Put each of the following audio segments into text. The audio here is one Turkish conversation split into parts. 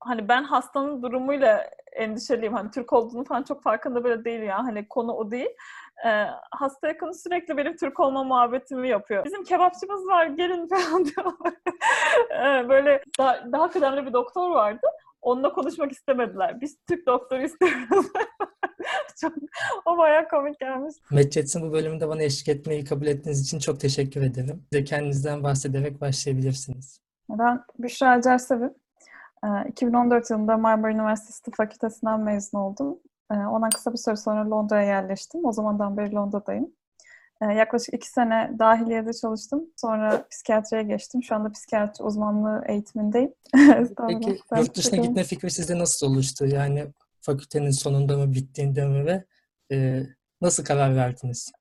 hani ben hastanın durumuyla endişeliyim. Hani Türk olduğunu falan çok farkında bile değil ya. Hani konu o değil. Ee, hasta yakını sürekli benim Türk olma muhabbetimi yapıyor. Bizim kebapçımız var gelin falan diyorlar. ee, böyle daha, daha kıdemli bir doktor vardı. Onunla konuşmak istemediler. Biz Türk doktoru istiyoruz. çok, o bayağı komik gelmiş. Medcets'in bu bölümünde bana eşlik etmeyi kabul ettiğiniz için çok teşekkür ederim. Size kendinizden bahsederek başlayabilirsiniz. Ben Büşra Acarsevi. 2014 yılında Marmara Üniversitesi Tıp Fakültesinden mezun oldum. Ee, ondan kısa bir süre sonra Londra'ya yerleştim. O zamandan beri Londra'dayım. Ee, yaklaşık iki sene dahiliyede çalıştım. Sonra psikiyatriye geçtim. Şu anda psikiyatri uzmanlığı eğitimindeyim. Peki yurt dışına gitme fikri sizde nasıl oluştu? Yani fakültenin sonunda mı, bittiğinde mi ve e, nasıl karar verdiniz?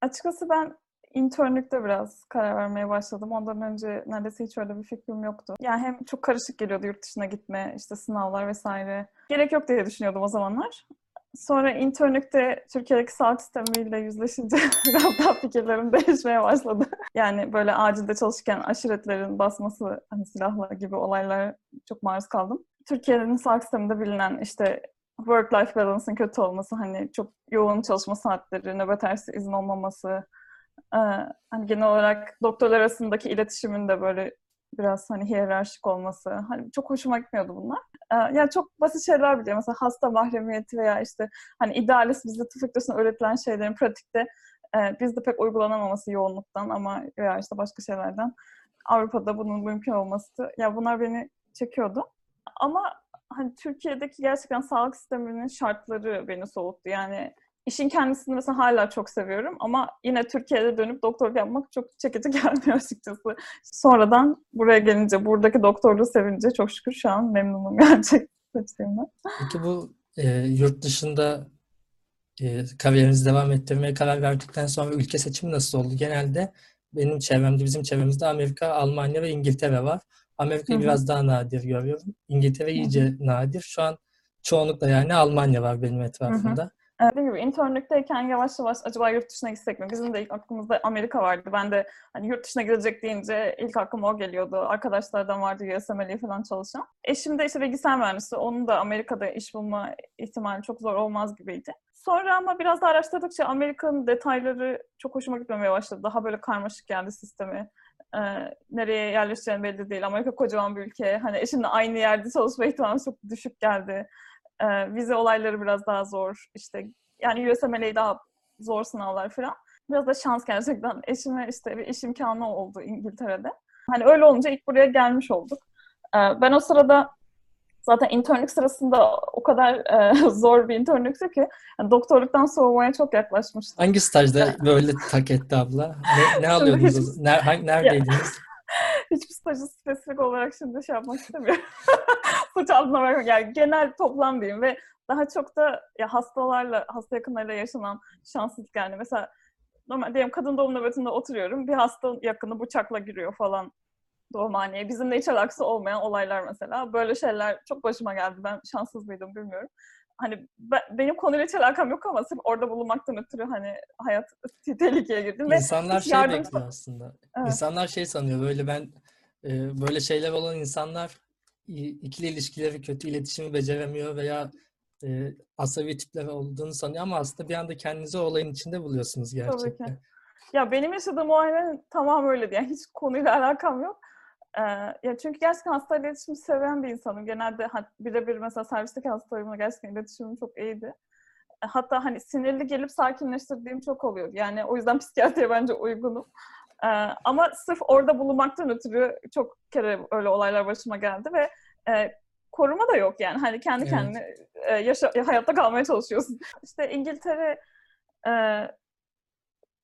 Açıkçası ben internlükte biraz karar vermeye başladım. Ondan önce neredeyse hiç öyle bir fikrim yoktu. Yani hem çok karışık geliyordu yurt dışına gitme, işte sınavlar vesaire. Gerek yok diye düşünüyordum o zamanlar. Sonra internlükte Türkiye'deki sağlık sistemiyle yüzleşince biraz daha fikirlerim değişmeye başladı. yani böyle acilde çalışırken aşiretlerin basması, hani silahla gibi olaylar çok maruz kaldım. Türkiye'nin sağlık sisteminde bilinen işte work-life balance'ın kötü olması, hani çok yoğun çalışma saatleri, nöbet ersi izin olmaması, hani genel olarak doktorlar arasındaki iletişimin de böyle biraz hani hiyerarşik olması. Hani çok hoşuma gitmiyordu bunlar. Yani çok basit şeyler biliyorum. Mesela hasta mahremiyeti veya işte hani idealist bizde tıp fakültesinde öğretilen şeylerin pratikte bizde pek uygulanamaması yoğunluktan ama veya işte başka şeylerden Avrupa'da bunun mümkün olması. Ya bunlar beni çekiyordu. Ama hani Türkiye'deki gerçekten sağlık sisteminin şartları beni soğuttu. Yani işin kendisini mesela hala çok seviyorum ama yine Türkiye'de dönüp doktorluk yapmak çok çekici gelmiyor açıkçası. Sonradan buraya gelince, buradaki doktorluğu sevince çok şükür şu an memnunum gerçekten seçtiğimden. Peki bu e, yurt dışında e, kariyerinizi devam ettirmeye karar verdikten sonra ülke seçimi nasıl oldu? Genelde benim çevremde, bizim çevremizde Amerika, Almanya ve İngiltere var. Amerika'yı Hı-hı. biraz daha nadir görüyorum. İngiltere iyice Hı-hı. nadir. Şu an çoğunlukla yani Almanya var benim etrafımda. Hı-hı. Dediğim gibi internlükteyken yavaş yavaş acaba yurt dışına gitsek mi? Bizim de ilk aklımızda Amerika vardı. Ben de hani yurt dışına gidecek deyince ilk aklıma o geliyordu. Arkadaşlardan vardı USMLE falan çalışan. Eşim de işte bilgisayar mühendisi. Onun da Amerika'da iş bulma ihtimali çok zor olmaz gibiydi. Sonra ama biraz da araştırdıkça Amerika'nın detayları çok hoşuma gitmemeye başladı. Daha böyle karmaşık geldi sistemi. Ee, nereye yerleşeceğim belli değil. Amerika kocaman bir ülke. Hani eşimle aynı yerde çalışma ihtimali çok düşük geldi. Ee, vize olayları biraz daha zor. İşte yani USMLE daha zor sınavlar falan. Biraz da şans gerçekten. Eşime işte bir iş imkanı oldu İngiltere'de. Hani öyle olunca ilk buraya gelmiş olduk. Ee, ben o sırada zaten internlük sırasında o kadar e, zor bir internlüktü ki yani doktorluktan soğumaya çok yaklaşmıştım. Hangi stajda böyle tak etti abla? Ne, ne alıyordunuz? Ner, neredeydiniz? Hiçbir stajı spesifik olarak şimdi şey yapmak istemiyorum. Suç altına vermek. Yani genel toplam diyeyim ve daha çok da ya hastalarla, hasta yakınlarıyla yaşanan şanssızlık yani. Mesela normal diyelim kadın doğum nöbetinde oturuyorum. Bir hasta yakını bıçakla giriyor falan doğumhaneye. Bizimle hiç alakası olmayan olaylar mesela. Böyle şeyler çok başıma geldi. Ben şanssız mıydım bilmiyorum. Hani ben, benim konuyla hiç alakam yok ama sırf orada bulunmaktan ötürü hani hayat tehlikeye girdim. İnsanlar ve şey yardım... bekliyor aslında. Evet. İnsanlar şey sanıyor böyle ben e, böyle şeyler olan insanlar ikili ilişkileri kötü iletişimi beceremiyor veya e, asabi tipler olduğunu sanıyor ama aslında bir anda kendinizi o olayın içinde buluyorsunuz gerçekten. Tabii ki. Ya benim yaşadığım o aynen tamam öyleydi. Yani hiç konuyla alakam yok. Ee, ya çünkü gerçekten hasta iletişimi seven bir insanım. Genelde birebir mesela servisteki hastalarımla gerçekten iletişimim çok iyiydi. E, hatta hani sinirli gelip sakinleştirdiğim çok oluyor. Yani o yüzden psikiyatriye bence uygunum. Ee, ama sırf orada bulunmaktan ötürü çok kere öyle olaylar başıma geldi ve e, koruma da yok yani. Hani kendi evet. kendine e, yaşa, hayatta kalmaya çalışıyorsun. İşte İngiltere e,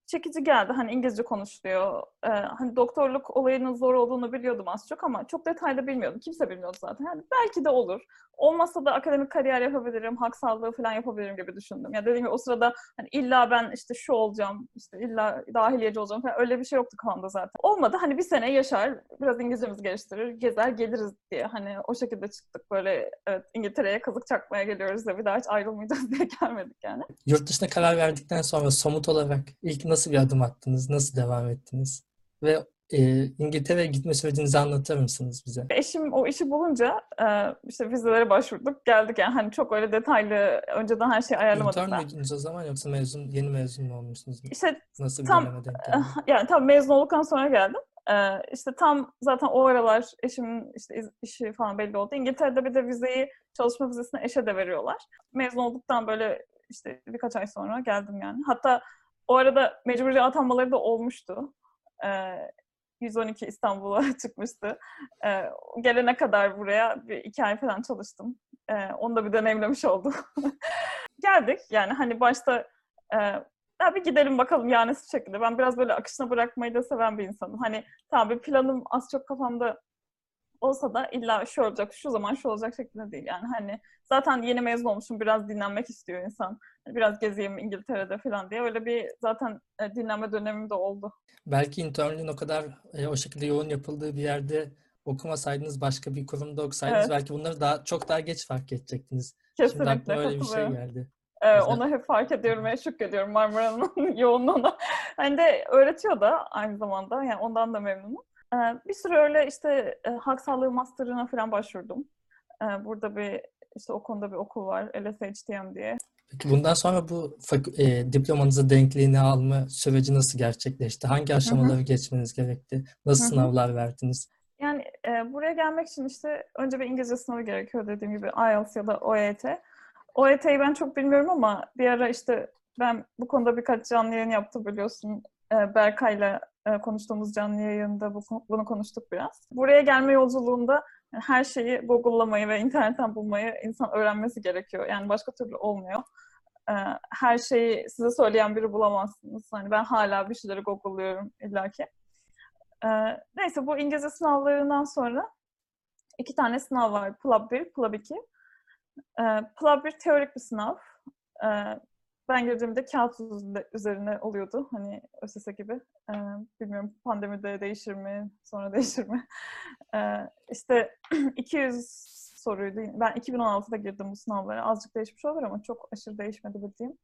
çekici geldi. Hani İngilizce konuşuluyor. Ee, hani doktorluk olayının zor olduğunu biliyordum az çok ama çok detaylı bilmiyordum. Kimse bilmiyordu zaten. Yani belki de olur. Olmasa da akademik kariyer yapabilirim, hak sağlığı falan yapabilirim gibi düşündüm. Ya dediğim gibi o sırada hani illa ben işte şu olacağım, işte illa dahiliyeci olacağım falan öyle bir şey yoktu kafamda zaten. Olmadı hani bir sene yaşar, biraz İngilizcemizi geliştirir, gezer geliriz diye hani o şekilde çıktık böyle evet İngiltere'ye kazık çakmaya geliyoruz da bir daha hiç ayrılmayacağız diye gelmedik yani. Yurt dışına karar verdikten sonra somut olarak ilk nasıl bir adım attınız, nasıl devam ettiniz? Ve e, İngiltere'ye gitme sürecinizi anlatır mısınız bize? Eşim o işi bulunca e, işte vizelere başvurduk. Geldik yani hani çok öyle detaylı önceden her şeyi ayarlamadık İntern müydünüz o zaman yoksa mezun, yeni mezun mu olmuşsunuz? İşte Nasıl bir tam- denk yani tam mezun olduktan sonra geldim. Ee, işte tam zaten o aralar eşimin işte işi falan belli oldu. İngiltere'de bir de vizeyi, çalışma vizesini eşe de veriyorlar. Mezun olduktan böyle işte birkaç ay sonra geldim yani. Hatta o arada mecburi atanmaları da olmuştu. Ee, 112 İstanbul'a çıkmıştı. Ee, gelene kadar buraya bir iki ay falan çalıştım. Ee, onu da bir deneyimlemiş oldum. Geldik yani hani başta e, ya bir gidelim bakalım yani nasıl şekilde. Ben biraz böyle akışına bırakmayı da seven bir insanım. Hani tamam bir planım az çok kafamda olsa da illa şu olacak, şu zaman şu olacak şeklinde değil. Yani hani zaten yeni mezun olmuşum, biraz dinlenmek istiyor insan. Hani Biraz gezeyim İngiltere'de falan diye. Öyle bir zaten e, dinlenme dönemim de oldu. Belki internliğin o kadar e, o şekilde yoğun yapıldığı bir yerde okumasaydınız, başka bir kurumda okusaydınız Evet. belki bunları daha çok daha geç fark edecektiniz. Şimdi Kesinlikle aklıma öyle bir şey geldi. Ee, onu hep fark ediyorum ve şükrediyorum Marmara'nın yoğunluğuna. Hani de öğretiyor da aynı zamanda. Yani ondan da memnunum. Ee, bir süre öyle işte e, halk sağlığı master'ına falan başvurdum. Ee, burada bir işte o konuda bir okul var. LSHTM diye. Peki bundan sonra bu e, diplomanızı denkliğine alma süreci nasıl gerçekleşti? Hangi aşamaları geçmeniz gerekti? Nasıl Hı hı. sınavlar verdiniz? Yani e, buraya gelmek için işte önce bir İngilizce sınavı gerekiyor dediğim gibi IELTS ya da OET. OET'yi ben çok bilmiyorum ama bir ara işte ben bu konuda birkaç canlı yayın yaptım biliyorsun. E, Berkay'la konuştuğumuz canlı yayında bu, bunu konuştuk biraz. Buraya gelme yolculuğunda her şeyi Google'lamayı ve internetten bulmayı insan öğrenmesi gerekiyor. Yani başka türlü olmuyor. E, her şeyi size söyleyen biri bulamazsınız. Hani ben hala bir şeyleri Google'lıyorum illaki. Ee, neyse bu İngilizce sınavlarından sonra iki tane sınav var. PLAB 1, PLAB 2. Ee, PLAB 1 teorik bir sınav. Ben girdiğimde kağıt üzerine oluyordu. Hani ÖSS gibi. Ee, bilmiyorum pandemide değişir mi, sonra değişir mi? Ee, işte 200 soruydu. Ben 2016'da girdim bu sınavlara. Azıcık değişmiş olur ama çok aşırı değişmedi bildiğim.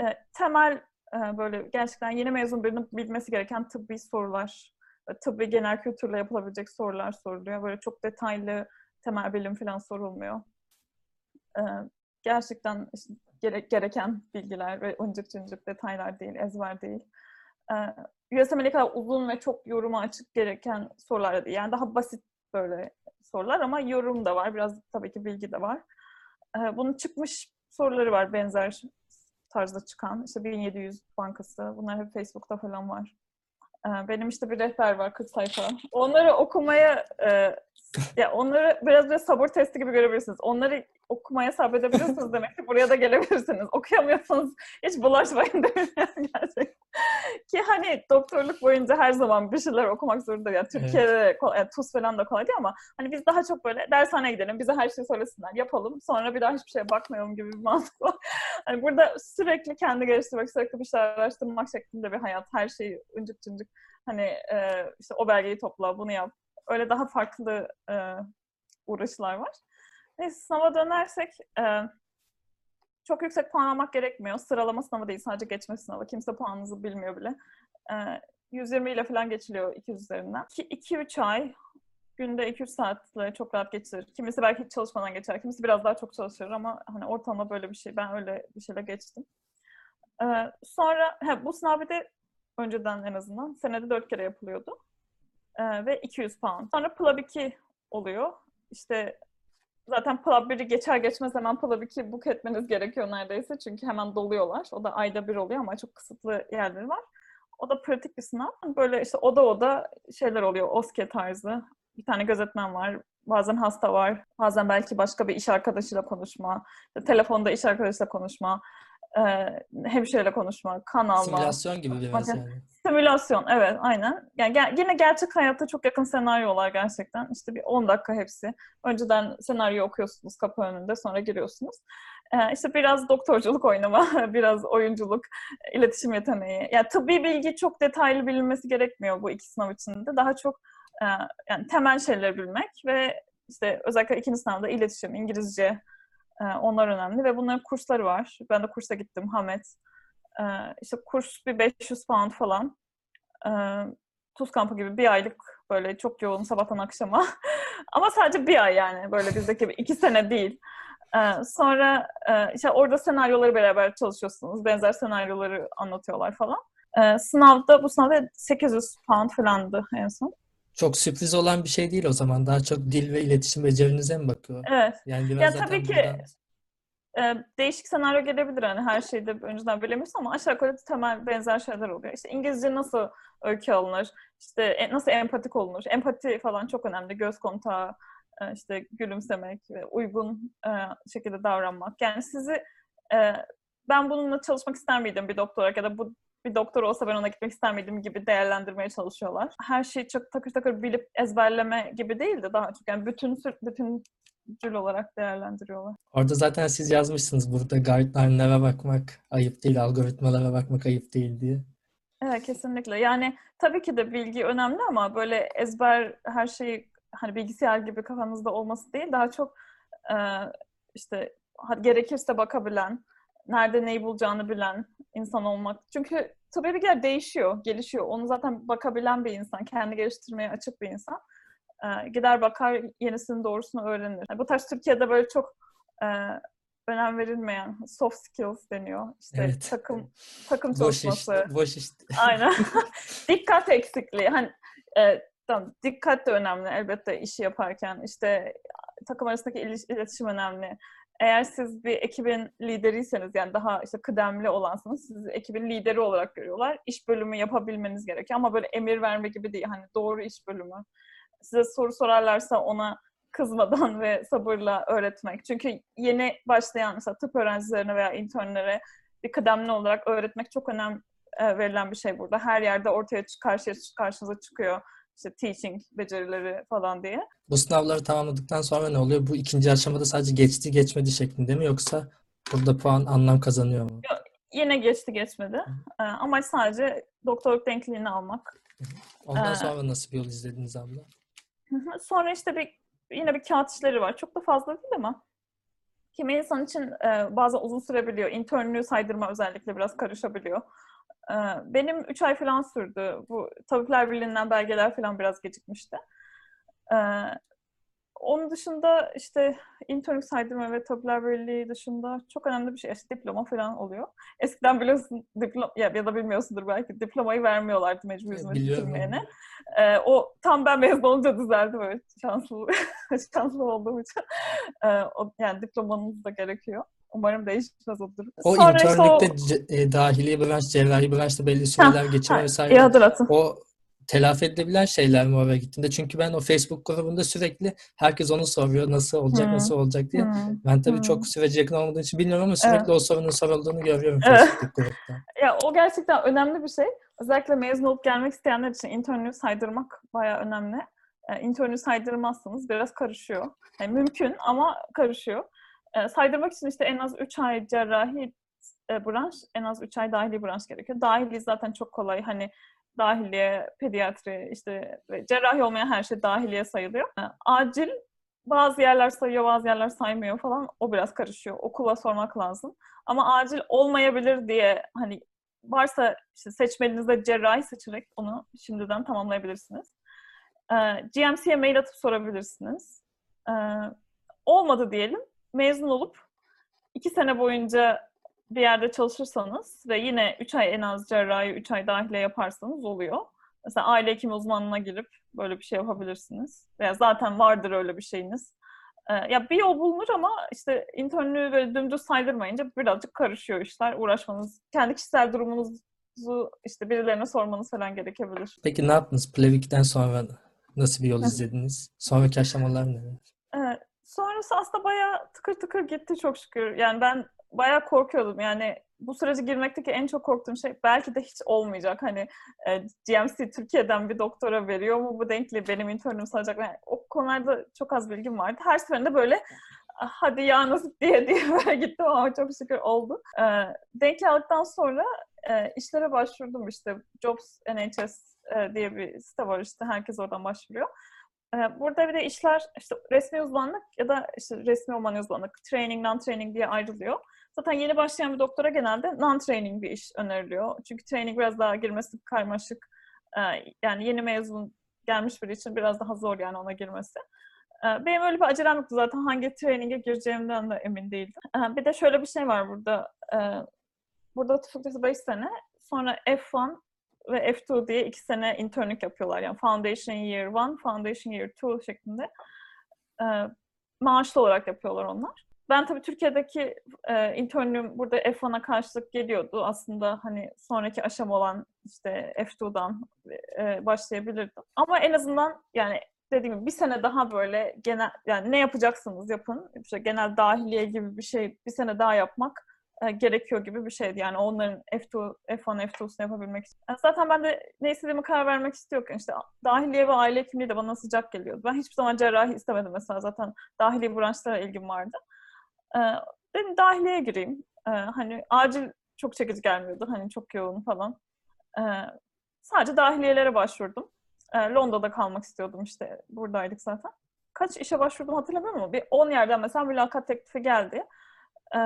Ee, temel e, böyle gerçekten yeni mezun birinin bilmesi gereken tıbbi sorular, e, tıbbi genel kültürle yapılabilecek sorular soruluyor. Böyle çok detaylı temel bilim falan sorulmuyor. Ee, gerçekten gereken bilgiler ve öncük cıncık detaylar değil, ezber değil. Ee, USMLE kadar uzun ve çok yoruma açık gereken sorular değil. Yani daha basit böyle sorular ama yorum da var. Biraz tabii ki bilgi de var. Ee, bunun çıkmış soruları var benzer tarzda çıkan. İşte 1700 bankası. Bunlar hep Facebook'ta falan var. Ee, benim işte bir rehber var 40 sayfa. Onları okumaya e, ya onları biraz böyle sabır testi gibi görebilirsiniz. Onları okumaya sabredebilirsiniz demek ki buraya da gelebilirsiniz. Okuyamıyorsanız hiç bulaşmayın yani gerçekten. Ki hani doktorluk boyunca her zaman bir şeyler okumak zorunda. Yani Türkiye'de de kolay, yani TUS falan da kolay değil ama hani biz daha çok böyle dershaneye gidelim, bize her şeyi söylesinler, yapalım. Sonra bir daha hiçbir şeye bakmayalım gibi bir mantık var. Hani burada sürekli kendi geliştirmek, sürekli bir şeyler araştırmak şeklinde bir hayat. Her şeyi ıncık cıncık hani e, işte o belgeyi topla, bunu yap. Öyle daha farklı e, uğraşılar var. Neyse sınava dönersek e, çok yüksek puan almak gerekmiyor. Sıralama sınavı değil, sadece geçme sınavı. Kimse puanınızı bilmiyor bile. E, 120 ile falan geçiliyor 200 üzerinden. 2-3 ay günde 2-3 saatle çok rahat geçirir. Kimisi belki hiç çalışmadan geçer, kimisi biraz daha çok çalışır ama hani ortalama böyle bir şey. Ben öyle bir şeyle geçtim. E, sonra he, bu sınav bir de önceden en azından senede 4 kere yapılıyordu. E, ve 200 puan. Sonra PLAB 2 oluyor. İşte zaten PLAB 1'i geçer geçmez hemen PLAB 2'yi book etmeniz gerekiyor neredeyse. Çünkü hemen doluyorlar. O da ayda bir oluyor ama çok kısıtlı yerleri var. O da pratik bir sınav. Böyle işte oda oda şeyler oluyor. OSKE tarzı. Bir tane gözetmen var. Bazen hasta var. Bazen belki başka bir iş arkadaşıyla konuşma. Telefonda iş arkadaşıyla konuşma. E, hemşireyle konuşma. Kan alma. Simülasyon gibi biraz yani. Simülasyon, evet aynen. Yani yine gerçek hayatta çok yakın senaryolar gerçekten. İşte bir 10 dakika hepsi. Önceden senaryo okuyorsunuz kapı önünde, sonra giriyorsunuz. Ee, işte biraz doktorculuk oynama, biraz oyunculuk, iletişim yeteneği. Yani tıbbi bilgi çok detaylı bilinmesi gerekmiyor bu iki sınav içinde. Daha çok e, yani temel şeyleri bilmek ve işte özellikle ikinci sınavda iletişim, İngilizce e, onlar önemli ve bunların kursları var. Ben de kursa gittim, Hamet. Ee, işte kurs bir 500 pound falan. Ee, tuz kampı gibi bir aylık böyle çok yoğun sabahtan akşama. Ama sadece bir ay yani böyle bizdeki gibi iki sene değil. Ee, sonra e, işte orada senaryoları beraber çalışıyorsunuz. Benzer senaryoları anlatıyorlar falan. Ee, sınavda bu sınavda 800 pound falandı en son. Çok sürpriz olan bir şey değil o zaman. Daha çok dil ve iletişim becerinize mi bakıyor? Evet. Yani biraz Ya zaten tabii ki buradan- e, değişik senaryo gelebilir hani her şeyde önceden bilemiyorsun ama aşağı yukarı temel benzer şeyler oluyor. İşte İngilizce nasıl öykü alınır, işte e, nasıl empatik olunur, empati falan çok önemli, göz kontağı, e, işte gülümsemek ve uygun şekilde davranmak. Yani sizi ben bununla çalışmak ister miydim bir doktor olarak ya da bu bir doktor olsa ben ona gitmek ister miydim gibi değerlendirmeye çalışıyorlar. Her şeyi çok takır takır bilip ezberleme gibi değil de daha çok yani bütün bütüncül olarak değerlendiriyorlar. Orada zaten siz yazmışsınız burada guideline'lara bakmak ayıp değil, algoritmalara bakmak ayıp değil diye. Evet kesinlikle. Yani tabii ki de bilgi önemli ama böyle ezber her şeyi hani bilgisayar gibi kafanızda olması değil daha çok e, işte gerekirse bakabilen, nerede neyi bulacağını bilen insan olmak. Çünkü tabii bilgiler değişiyor, gelişiyor. Onu zaten bakabilen bir insan, kendi geliştirmeye açık bir insan. e, gider bakar, yenisinin doğrusunu öğrenir. Yani bu tarz Türkiye'de böyle çok e, önem verilmeyen soft skills deniyor. İşte Evet. takım takım Boş çalışması. işte, boş işte. Aynen. dikkat eksikliği. Hani e, tamam, dikkat de önemli elbette işi yaparken. İşte takım arasındaki iletişim önemli. Eğer siz bir ekibin lideriyseniz yani daha işte kıdemli olansanız sizi ekibin lideri olarak görüyorlar. İş bölümü yapabilmeniz gerekiyor ama böyle emir verme gibi değil. Hani doğru iş bölümü. Size soru sorarlarsa ona kızmadan ve sabırla öğretmek. Çünkü yeni başlayan mesela tıp öğrencilerine veya internlere bir kıdemli olarak öğretmek çok önem e, verilen bir şey burada. Her yerde ortaya karşıya karşınıza çıkıyor. İşte teaching becerileri falan diye. Bu sınavları tamamladıktan sonra ne oluyor? Bu ikinci aşamada sadece geçti geçmedi şeklinde mi yoksa burada puan anlam kazanıyor mu? Yine geçti geçmedi. E, amaç sadece doktorluk denkliğini almak. Ondan Ee, sonra nasıl bir yol izlediniz abla? Sonra işte bir yine bir kağıt işleri var. Çok da fazla değil ama kimi insan için e, bazen uzun sürebiliyor. İnternlüğü saydırma özellikle biraz karışabiliyor. E, benim 3 ay falan sürdü. Bu Tabipler Birliği'nden belgeler falan biraz gecikmişti. E, onun dışında işte internlük saydırma ve Tabipler Birliği dışında çok önemli bir şey. İşte diploma falan oluyor. Eskiden biliyorsun diploma ya, ya da bilmiyorsundur belki diplomayı vermiyorlardı mecbur hizmet bitirmeyene. Ee, o tam ben mezun olunca düzeldi böyle şanslı şanslı olduğum için. Ee, o, yani diplomanız da gerekiyor. Umarım değişmez o durum. O Sonra işte o- ce- e, dahiliye branş, cerrahi branşta belli süreler geçirme vesaire. iyi hatırlatın. O telafi edilebilen şeyler mi oraya gittiğinde? Çünkü ben o Facebook grubunda sürekli herkes onu soruyor. Nasıl olacak, Hı. nasıl olacak diye. Hmm. Ben tabii Hı. çok sürece yakın olmadığım için bilmiyorum ama sürekli o sorunun sorulduğunu görüyorum Evet. Facebook grupta. Ya o gerçekten önemli bir şey. Özellikle mezun olup gelmek isteyenler için internlüğü saydırmak bayağı önemli. E, internlüğü saydırmazsanız biraz karışıyor. Yani mümkün ama karışıyor. E, saydırmak için işte en az 3 ay cerrahi e, branş, en az 3 ay dahili branş gerekiyor. Dahili zaten çok kolay. Hani dahiliye, pediatri, işte ve cerrahi olmayan her şey dahiliye sayılıyor. E, acil bazı yerler sayıyor, bazı yerler saymıyor falan. O biraz karışıyor. Okula sormak lazım. Ama acil olmayabilir diye hani varsa işte seçmelinizde cerrahi seçerek onu şimdiden tamamlayabilirsiniz. Ee, GMC'ye mail atıp sorabilirsiniz. Ee, olmadı diyelim. Mezun olup iki sene boyunca bir yerde çalışırsanız ve yine üç ay en az cerrahi, üç ay dahile yaparsanız oluyor. Mesela aile hekimi uzmanına girip böyle bir şey yapabilirsiniz. Veya zaten vardır öyle bir şeyiniz. Ee, ya bir yol bulunur ama işte internlüğü böyle dümdüz saydırmayınca birazcık karışıyor işler. Uğraşmanız, kendi kişisel durumunuzu işte birilerine sormanız falan gerekebilir. Peki ne yaptınız? Plevik'ten sonra nasıl bir yol izlediniz? Sonraki aşamalar neler? Sonrası aslında bayağı tıkır tıkır gitti çok şükür. Yani ben bayağı korkuyordum. Yani bu sürece girmekteki en çok korktuğum şey belki de hiç olmayacak. Hani e, GMC Türkiye'den bir doktora veriyor mu bu denkliği benim internüm sayacak. Yani o konularda çok az bilgim vardı. Her seferinde böyle "Ah, hadi ya nasip diye diye böyle gittim ama çok şükür oldu. E, denk aldıktan sonra e, işlere başvurdum işte Jobs NHS e, diye bir site var işte herkes oradan başvuruyor. Ee, Burada bir de işler işte resmi uzmanlık ya da işte resmi olmayan uzmanlık, training, non-training diye ayrılıyor. Zaten yeni başlayan bir doktora genelde non-training bir iş öneriliyor. Çünkü training biraz daha girmesi karmaşık, E, yani yeni mezun gelmiş biri için biraz daha zor yani ona girmesi. E, benim öyle bir acelem yoktu zaten hangi training'e gireceğimden de emin değildim. Bir de şöyle bir şey var burada. Burada tıp fakültesi 5 sene. Sonra F1 ve F2 diye iki sene internlük yapıyorlar. Yani Foundation Year 1, Foundation Year 2 şeklinde. E, maaşlı olarak yapıyorlar onlar. Ben tabii Türkiye'deki e, internlüğüm burada F1'a karşılık geliyordu. Aslında hani sonraki aşama olan işte F2'dan e, başlayabilirdim. Ama en azından yani dediğim gibi bir sene daha böyle genel yani ne yapacaksınız yapın. İşte genel dahiliye gibi bir şey bir sene daha yapmak e, gerekiyor gibi bir şeydi. Yani onların F2, F1, F2'sunu yapabilmek için. Yani zaten ben de ne istediğimi karar vermek istiyorken işte dahiliye ve aile hekimliği de bana sıcak geliyordu. Ben hiçbir zaman cerrahi istemedim mesela zaten dahiliye branşlara ilgim vardı. E, dedim dahiliyeye gireyim. E, hani acil çok çekici gelmiyordu. Hani çok yoğun falan. E, sadece dahiliyelere başvurdum. E, Londra'da kalmak istiyordum işte. Buradaydık zaten. Kaç işe başvurdum hatırlamıyorum ama bir 10 yerden mesela mülakat teklifi geldi. E,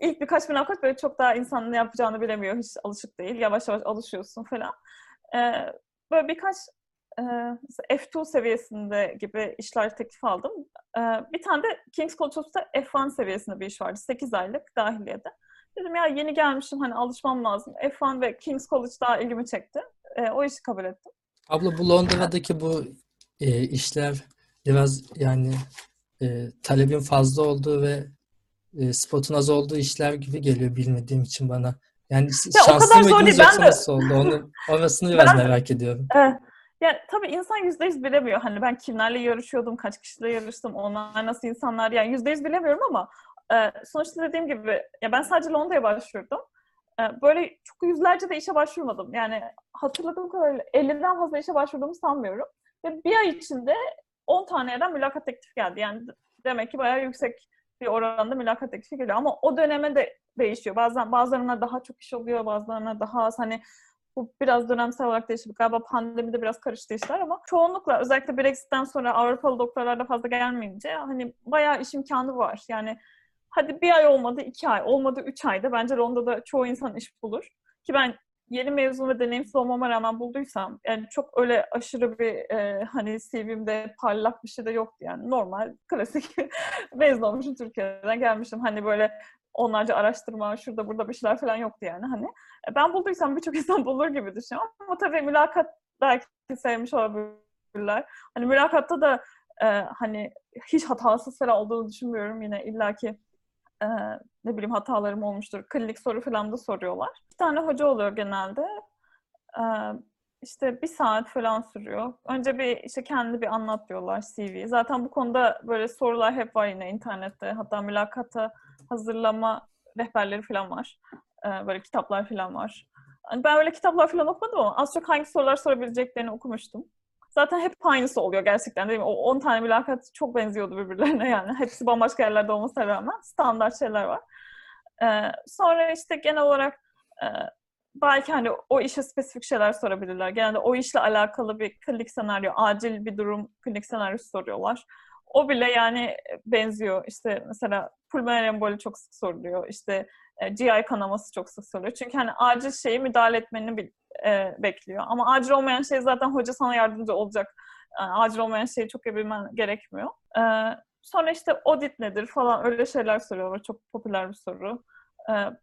ilk birkaç mülakat böyle çok daha insan ne yapacağını bilemiyor. Hiç alışık değil. Yavaş yavaş alışıyorsun falan. E, böyle birkaç e, F2 seviyesinde gibi işler teklif aldım. E, bir tane de King's College Office'da F1 seviyesinde bir iş vardı. 8 aylık dahiliyede. Dedim ya yeni gelmişim hani alışmam lazım. F1 ve King's College daha ilgimi çekti. E, o işi kabul ettim. Abla bu Londra'daki bu e, işler biraz yani e, talebin fazla olduğu ve e, spotun az olduğu işler gibi geliyor bilmediğim için bana. Yani Ya o şanslı mıydınız yoksa de- nasıl oldu? Onu, orasını biraz Ben- merak ediyorum. Evet. Yani tabii insan yüzde yüz bilemiyor. Hani ben kimlerle yarışıyordum, kaç kişiyle yarıştım, onlar nasıl insanlar. Yani yüzde yüz bilemiyorum ama e, sonuçta dediğim gibi ya ben sadece Londra'ya başvurdum. E, böyle çok yüzlerce de işe başvurmadım. Yani hatırladığım kadarıyla 50'den fazla işe başvurduğumu sanmıyorum. Ve bir ay içinde 10 tane yerden mülakat teklifi geldi. Yani demek ki bayağı yüksek bir oranda mülakat teklifi geliyor. Ama o döneme de değişiyor. Bazen bazılarına daha çok iş oluyor, bazılarına daha az. Hani bu biraz dönemsel olarak değişiyor. Galiba pandemide biraz karıştı işler ama çoğunlukla özellikle Brexit'ten sonra Avrupalı doktorlar da fazla gelmeyince hani bayağı iş imkanı var. Yani hadi bir ay olmadı iki ay, olmadı üç ayda bence Londra'da çoğu insan iş bulur. Ki ben yeni mezun ve deneyimsiz olmama rağmen bulduysam yani çok öyle aşırı bir e, hani CV'mde parlak bir şey de yoktu yani. Normal klasik mezun olmuşum Türkiye'den gelmişim. Hani böyle onlarca araştırma şurada burada bir şeyler falan yoktu yani hani. E, ben bulduysam birçok insan bulur gibi düşünüyorum ama tabii mülakat belki sevmiş olabilirler. Hani mülakatta da e, hani hiç hatasız falan olduğunu düşünmüyorum. Yine illaki e, ne bileyim hatalarım olmuştur. Klinik soru falan da soruyorlar. Bir tane hoca oluyor genelde. E, işte bir saat falan sürüyor. Önce bir işte kendi bir anlat diyorlar CV. Zaten bu konuda böyle sorular hep var yine internette. Hatta mülakata hazırlama rehberleri falan var. E, böyle kitaplar falan var. Hani ben öyle kitaplar falan okumadım ama az çok hangi sorular sorabileceklerini okumuştum. Zaten hep aynısı oluyor gerçekten değil mi? O 10 tane mülakat çok benziyordu birbirlerine yani. Hepsi bambaşka yerlerde olmasına rağmen standart şeyler var. Ee, sonra işte genel olarak e, belki hani o işe spesifik şeyler sorabilirler. Genelde o işle alakalı bir klinik senaryo, acil bir durum klinik senaryosu soruyorlar. O bile yani benziyor. İşte mesela pulmoner emboli çok sık soruluyor. İşte e, GI kanaması çok sık soruluyor. Çünkü hani acil şeyi müdahale etmeni e, bekliyor. Ama acil olmayan şey zaten hoca sana yardımcı olacak. E, acil olmayan şeyi çok iyi gerekmiyor. Sonra işte audit nedir falan öyle şeyler soruyorlar. Çok popüler bir soru.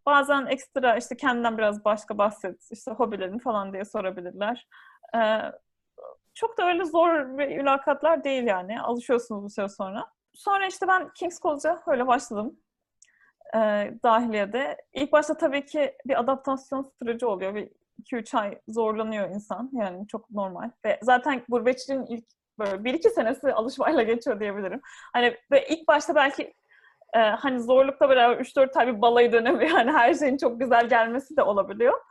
Bazen ekstra işte kendinden biraz başka bahset, işte hobilerin falan diye sorabilirler. Çok da öyle zor bir mülakatlar değil yani. Alışıyorsunuz bir süre sonra. Sonra işte ben King's College'a öyle başladım e, dahiliyede. İlk başta tabii ki bir adaptasyon süreci oluyor. Bir 2-3 ay zorlanıyor insan. Yani çok normal. Ve zaten gurbetçiliğin ilk böyle 1-2 senesi alışmayla geçiyor diyebilirim. Hani ve ilk başta belki e, hani zorlukla beraber 3-4 ay bir balayı dönemi yani her şeyin çok güzel gelmesi de olabiliyor.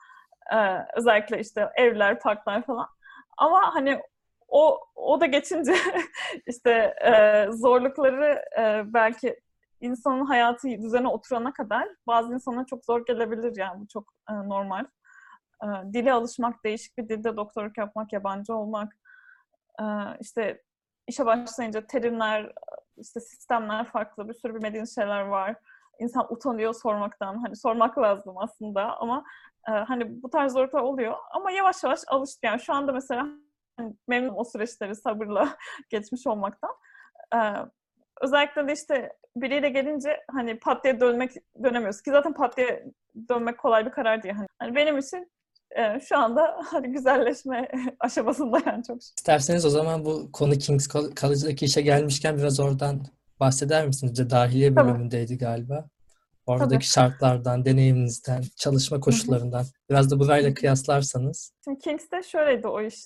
E, özellikle işte evler, parklar falan. Ama hani o o da geçince işte e, zorlukları e, belki insanın hayatı düzene oturana kadar bazı insana çok zor gelebilir yani bu çok e, normal. E, dile alışmak, değişik bir dilde doktorluk yapmak, yabancı olmak, e, işte işe başlayınca terimler, işte sistemler farklı, bir sürü bilmediğiniz şeyler var. insan utanıyor sormaktan. Hani sormak lazım aslında ama e, hani bu tarz zorluklar oluyor. Ama yavaş yavaş alıştık. Yani şu anda mesela memnunum o süreçleri sabırla geçmiş olmaktan. E, özellikle de işte biriyle gelince hani pat diye dönmek dönemiyoruz ki zaten pat diye dönmek kolay bir karar değil. Hani, hani benim için e, şu anda hani güzelleşme aşamasında yani çok. İsterseniz o zaman bu konu King's College'daki işe gelmişken biraz oradan bahseder misiniz? De dahiliye bölümündeydi galiba. Oradaki Tabii. şartlardan, deneyiminizden, çalışma koşullarından biraz da burayla kıyaslarsanız. Şimdi Kings'te şöyleydi o iş.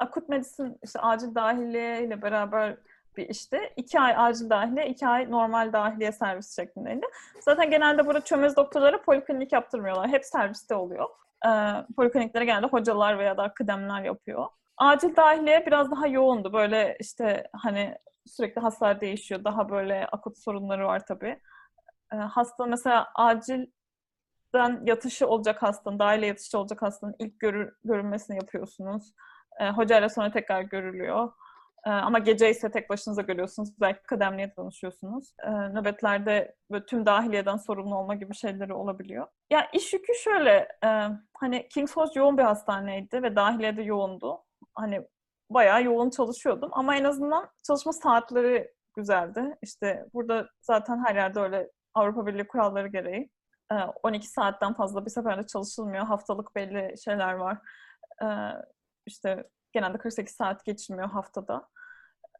Akut medisin işte acil dahiliye ile beraber bir işte. iki ay acil dahiliye, iki ay normal dahiliye servis şeklindeydi. Zaten genelde burada çömez doktorlara poliklinik yaptırmıyorlar. Hep serviste oluyor. E, polikliniklere genelde hocalar veya da kıdemler yapıyor. Acil dahiliye biraz daha yoğundu. Böyle işte hani sürekli hastalar değişiyor. Daha böyle akut sorunları var tabii. E, hasta mesela acilden yatışı olacak hastanın, dahiliye yatışı olacak hastanın ilk görür, görünmesini yapıyorsunuz. E, hocayla sonra tekrar görülüyor. E, ama gece ise tek başınıza görüyorsunuz. Belki kıdemliye danışıyorsunuz. E, nöbetlerde böyle tüm dahiliyeden sorumlu olma gibi şeyleri olabiliyor. Ya iş yükü şöyle, e, hani King's College yoğun bir hastaneydi ve dahiliyede yoğundu. Hani bayağı yoğun çalışıyordum ama en azından çalışma saatleri güzeldi. İşte burada zaten her yerde öyle Avrupa Birliği kuralları gereği. e, 12 saatten fazla bir seferde çalışılmıyor. Haftalık belli şeyler var. İşte genelde 48 saat geçilmiyor haftada.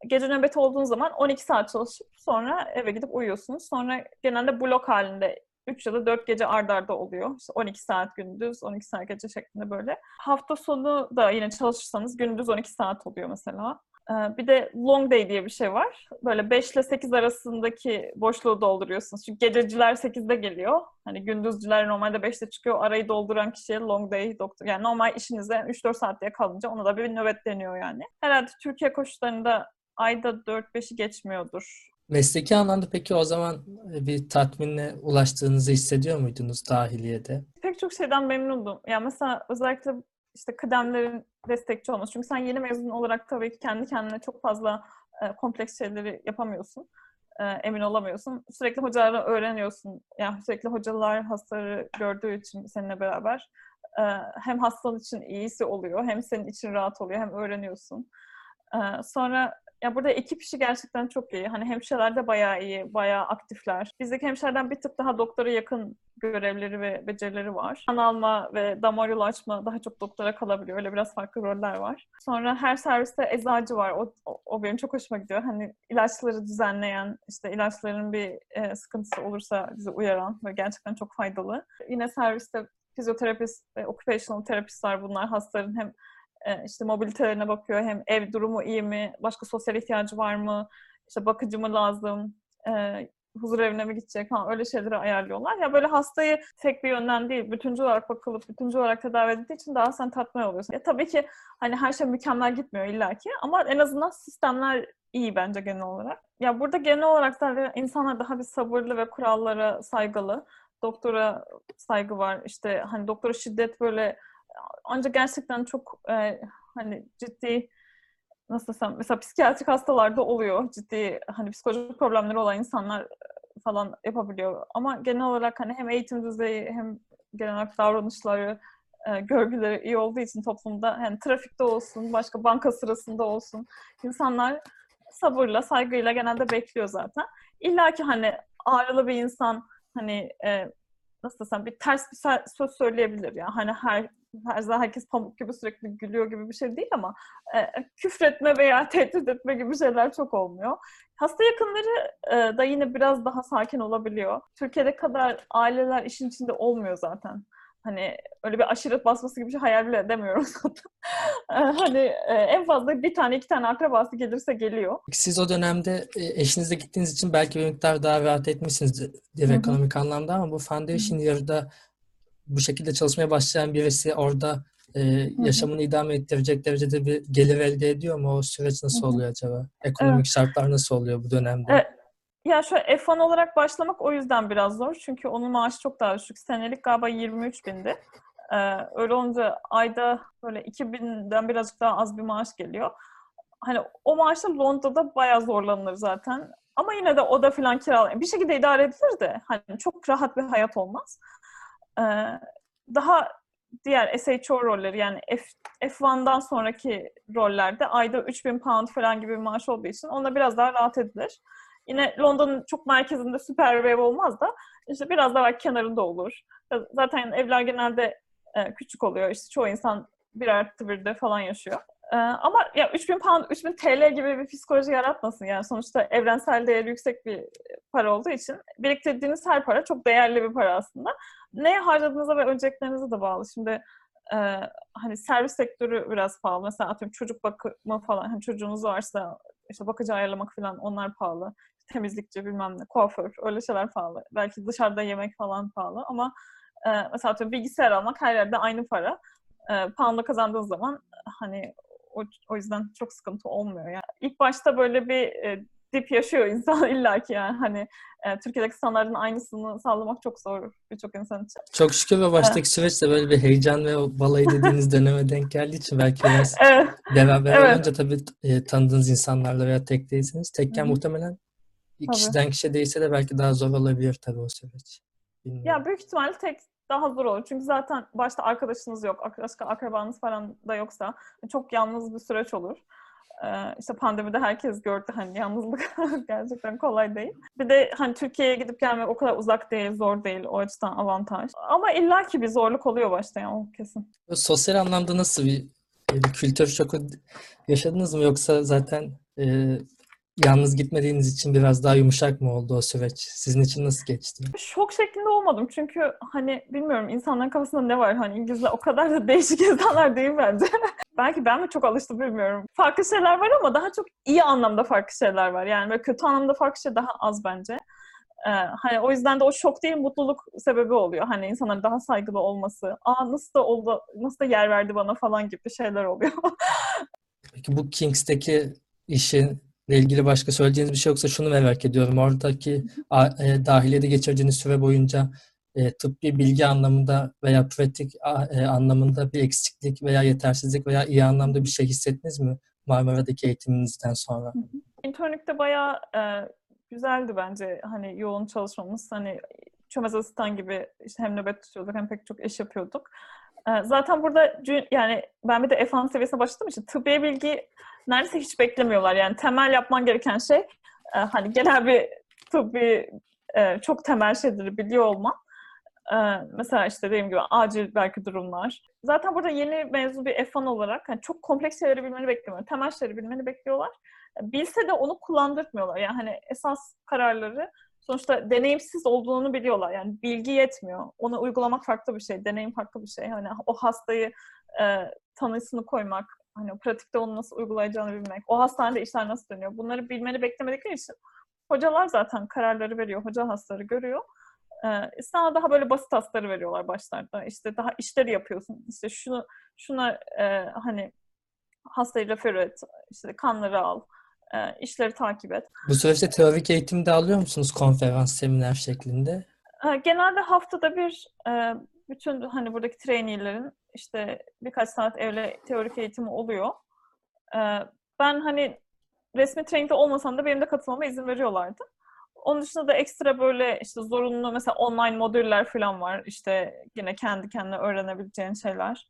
Gece nöbeti olduğun zaman 12 saat çalışıp sonra eve gidip uyuyorsunuz. Sonra genelde blok halinde 3 ya da 4 gece ard arda oluyor. İşte 12 saat gündüz, 12 saat gece şeklinde böyle. Hafta sonu da yine çalışırsanız gündüz 12 saat oluyor mesela. Ee, Bir de long day diye bir şey var. Böyle 5 ile 8 arasındaki boşluğu dolduruyorsunuz. Çünkü gececiler 8'de geliyor. Hani gündüzcüler normalde 5'te çıkıyor. Arayı dolduran kişiye long day doktor. Yani normal işinize 3-4 saat diye kalınca ona da bir nöbet deniyor yani. Herhalde Türkiye koşullarında ayda 4-5'i geçmiyordur. Mesleki anlamda peki o zaman bir tatminle ulaştığınızı hissediyor muydunuz dahiliyede? Pek çok şeyden memnundum. Yani mesela özellikle işte kıdemlerin destekçi olması. Çünkü sen yeni mezun olarak tabii ki kendi kendine çok fazla e, kompleks şeyleri yapamıyorsun. E, emin olamıyorsun. Sürekli hocalarla öğreniyorsun. Yani sürekli hocalar hastaları gördüğü için seninle beraber e, hem hastanın için iyisi oluyor, hem senin için rahat oluyor, hem öğreniyorsun. E, sonra ya burada ekip işi gerçekten çok iyi. Hani hemşireler de bayağı iyi, bayağı aktifler. Bizdeki hemşireden bir tık daha doktora yakın görevleri ve becerileri var. Kan alma ve damar yolu açma daha çok doktora kalabiliyor. Öyle biraz farklı roller var. Sonra her serviste eczacı var. O, o, o benim çok hoşuma gidiyor. Hani ilaçları düzenleyen, işte ilaçların bir e, sıkıntısı olursa bizi uyaran ve gerçekten çok faydalı. Yine serviste fizyoterapist ve occupational terapist var bunlar. Hastaların hem işte mobilitelerine bakıyor. Hem ev durumu iyi mi? Başka sosyal ihtiyacı var mı? İşte bakıcı mı lazım? E, huzur evine mi gidecek falan öyle şeyleri ayarlıyorlar. Ya böyle hastayı tek bir yönden değil, bütüncül olarak bakılıp bütüncül olarak tedavi edildiği için daha sen tatmin oluyorsun. Ya tabii ki hani her şey mükemmel gitmiyor illaki ama en azından sistemler iyi bence genel olarak. Ya burada genel olarak zaten insanlar daha bir sabırlı ve kurallara saygılı. Doktora saygı var. İşte hani doktora şiddet böyle ancak gerçekten çok e, hani ciddi nasıl desem mesela psikiyatrik hastalarda oluyor ciddi hani psikolojik problemleri olan insanlar falan yapabiliyor ama genel olarak hani hem eğitim düzeyi hem genel olarak davranışları e, görgüleri iyi olduğu için toplumda hani trafikte olsun başka banka sırasında olsun insanlar sabırla saygıyla genelde bekliyor zaten. İlla ki hani ağrılı bir insan hani e, nasıl desem bir ters bir söz söyleyebilir ya. Hani her her zaman herkes pamuk gibi sürekli gülüyor gibi bir şey değil ama e, küfretme veya tehdit etme gibi şeyler çok olmuyor. Hasta yakınları e, da yine biraz daha sakin olabiliyor. Türkiye'de kadar aileler işin içinde olmuyor zaten. Hani öyle bir aşiret basması gibi bir şey hayal bile edemiyorum zaten. hani e, en fazla bir tane iki tane akrabası gelirse geliyor. Siz o dönemde e, eşinizle gittiğiniz için belki bir miktar daha rahat hı. ekonomik anlamda ama bu foundation year'da bu şekilde çalışmaya başlayan birisi orada e, yaşamını idame ettirecek derecede bir gelir elde ediyor mu? O süreç nasıl oluyor acaba? Ekonomik şartlar nasıl oluyor bu dönemde? E, ya şöyle F1 olarak başlamak o yüzden biraz zor. Çünkü onun maaşı çok daha düşük. Senelik galiba 23 bindi. Ee, öyle olunca ayda böyle 2000'den birazcık daha az bir maaş geliyor. Hani o maaşla Londra'da bayağı zorlanılır zaten. Ama yine de oda falan kiralayın. Bir şekilde idare edilir de hani çok rahat bir hayat olmaz. Ee, daha diğer SHO rolleri yani F, F1'dan sonraki rollerde ayda 3000 pound falan gibi bir maaş olduğu için ona biraz daha rahat edilir. Yine London'un çok merkezinde süper bir ev olmaz da işte biraz daha kenarında olur. Zaten evler genelde e, küçük oluyor. İşte çoğu insan bir artı birde falan yaşıyor. Ee, ama ya 3000 pound, 3000 TL gibi bir psikoloji yaratmasın yani. Sonuçta evrensel değeri yüksek bir para olduğu için biriktirdiğiniz her para çok değerli bir para aslında. Neye harcadığınıza ve önceliklerinize de bağlı. Şimdi e, hani servis sektörü biraz pahalı. Mesela atıyorum çocuk bakımı falan. Hani çocuğunuz varsa işte bakıcı ayarlamak falan onlar pahalı. Temizlikçi bilmem ne, kuaför öyle şeyler pahalı. Belki dışarıda yemek falan pahalı ama e, mesela atıyorum bilgisayar almak her yerde aynı para. E, poundla kazandığınız zaman hani o, o yüzden çok sıkıntı olmuyor. Yani ilk başta böyle bir e, dip yaşıyor insan illaki yani hani e, Türkiye'deki standartın aynısını sağlamak çok zor birçok insan için. Çok şükür ve baştaki süreçte böyle bir heyecan ve balayı dediğiniz döneme denk geldiği için belki biraz Evet. beraber Evet. olunca tabii e, tanıdığınız insanlarla veya tek değilsiniz. Tekken Hı hı. muhtemelen Tabii. kişiden kişiye değilse de belki daha zor olabilir tabii o süreç. Bilmiyorum. Ya büyük ihtimalle tek daha zor olur. Çünkü zaten başta arkadaşınız yok, başka akrabanız falan da yoksa çok yalnız bir süreç olur. Ee, işte pandemide herkes gördü hani yalnızlık gerçekten kolay değil. Bir de hani Türkiye'ye gidip gelmek o kadar uzak değil, zor değil. O açıdan avantaj. Ama illaki bir zorluk oluyor başta yani o kesin. Sosyal anlamda nasıl bir, bir kültür şoku yaşadınız mı yoksa zaten e, yalnız gitmediğiniz için biraz daha yumuşak mı oldu o süreç? Sizin için nasıl geçti? Şok şeklinde olmadım çünkü hani bilmiyorum insanların kafasında ne var hani İngilizler o kadar da değişik insanlar değil bence. Belki ben mi çok alıştım bilmiyorum. Farklı şeyler var ama daha çok iyi anlamda farklı şeyler var. Yani böyle kötü anlamda farklı şey daha az bence. Ee, hani o yüzden de o şok değil mutluluk sebebi oluyor. Hani insanların daha saygılı olması. Aa nasıl da oldu, nasıl da yer verdi bana falan gibi şeyler oluyor. Peki bu Kings'teki işinle ilgili başka söyleyeceğiniz bir şey yoksa şunu merak ediyorum. Oradaki e, dahiliyede geçirdiğiniz süre boyunca e, tıbbi bilgi anlamında veya pratik e, anlamında bir eksiklik veya yetersizlik veya iyi anlamda bir şey hissettiniz mi Marmara'daki eğitiminizden sonra? İnternlükte bayağı e, güzeldi bence hani yoğun çalışmamız. Hani çömez asistan gibi işte hem nöbet tutuyorduk hem pek çok iş yapıyorduk. E, zaten burada yani ben bir de F1 seviyesine başladığım için tıbbi bilgi neredeyse hiç beklemiyorlar. Yani temel yapman gereken şey e, hani genel bir tıbbi e, çok temel şeyleri biliyor olman. E, mesela işte dediğim gibi acil belki durumlar. Zaten burada yeni mezun bir F1 olarak hani çok kompleks şeyleri bilmeni beklemiyor. Temel şeyleri bilmeni bekliyorlar. Bilse de onu kullandırtmıyorlar. Yani hani esas kararları sonuçta deneyimsiz olduğunu biliyorlar. Yani bilgi yetmiyor. Onu uygulamak farklı bir şey. Deneyim farklı bir şey. Hani o hastayı e, tanısını koymak, hani pratikte onu nasıl uygulayacağını bilmek, o hastanede işler nasıl dönüyor. Bunları bilmeni beklemedikleri için hocalar zaten kararları veriyor. Hoca hastaları görüyor. Ee, sana daha böyle basit hastaları veriyorlar başlarda. İşte daha işleri yapıyorsun. İşte şunu şuna e, hani hastayı refer et, işte kanları al, e, işleri takip et. Bu süreçte teorik eğitim de alıyor musunuz konferans, seminer şeklinde? E, genelde haftada bir e, bütün hani buradaki trainee'lerin işte birkaç saat evle teorik eğitimi oluyor. E, ben hani resmi training'de olmasam da benim de katılmama izin veriyorlardı. Onun dışında da ekstra böyle işte zorunlu mesela online modüller falan var. İşte yine kendi kendine öğrenebileceğin şeyler.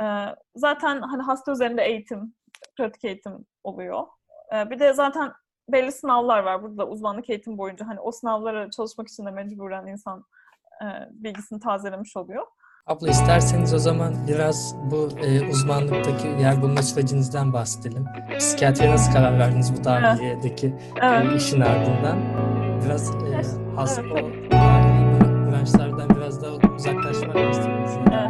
Ee, zaten hani hasta üzerinde eğitim, pratik eğitim oluyor. Ee, bir de zaten belli sınavlar var burada uzmanlık eğitim boyunca. Hani o sınavlara çalışmak için de mecburen insan e, bilgisini tazelemiş oluyor. Abla isterseniz o zaman biraz bu e, uzmanlıktaki yer bulma sürecinizden bahsedelim. Psikiyatriye nasıl karar verdiniz bu dahiliyedeki Evet. e, işin ardından? Biraz e, has evet. o dahiliye branşlardan biraz daha uzaklaşmak istediniz? Evet.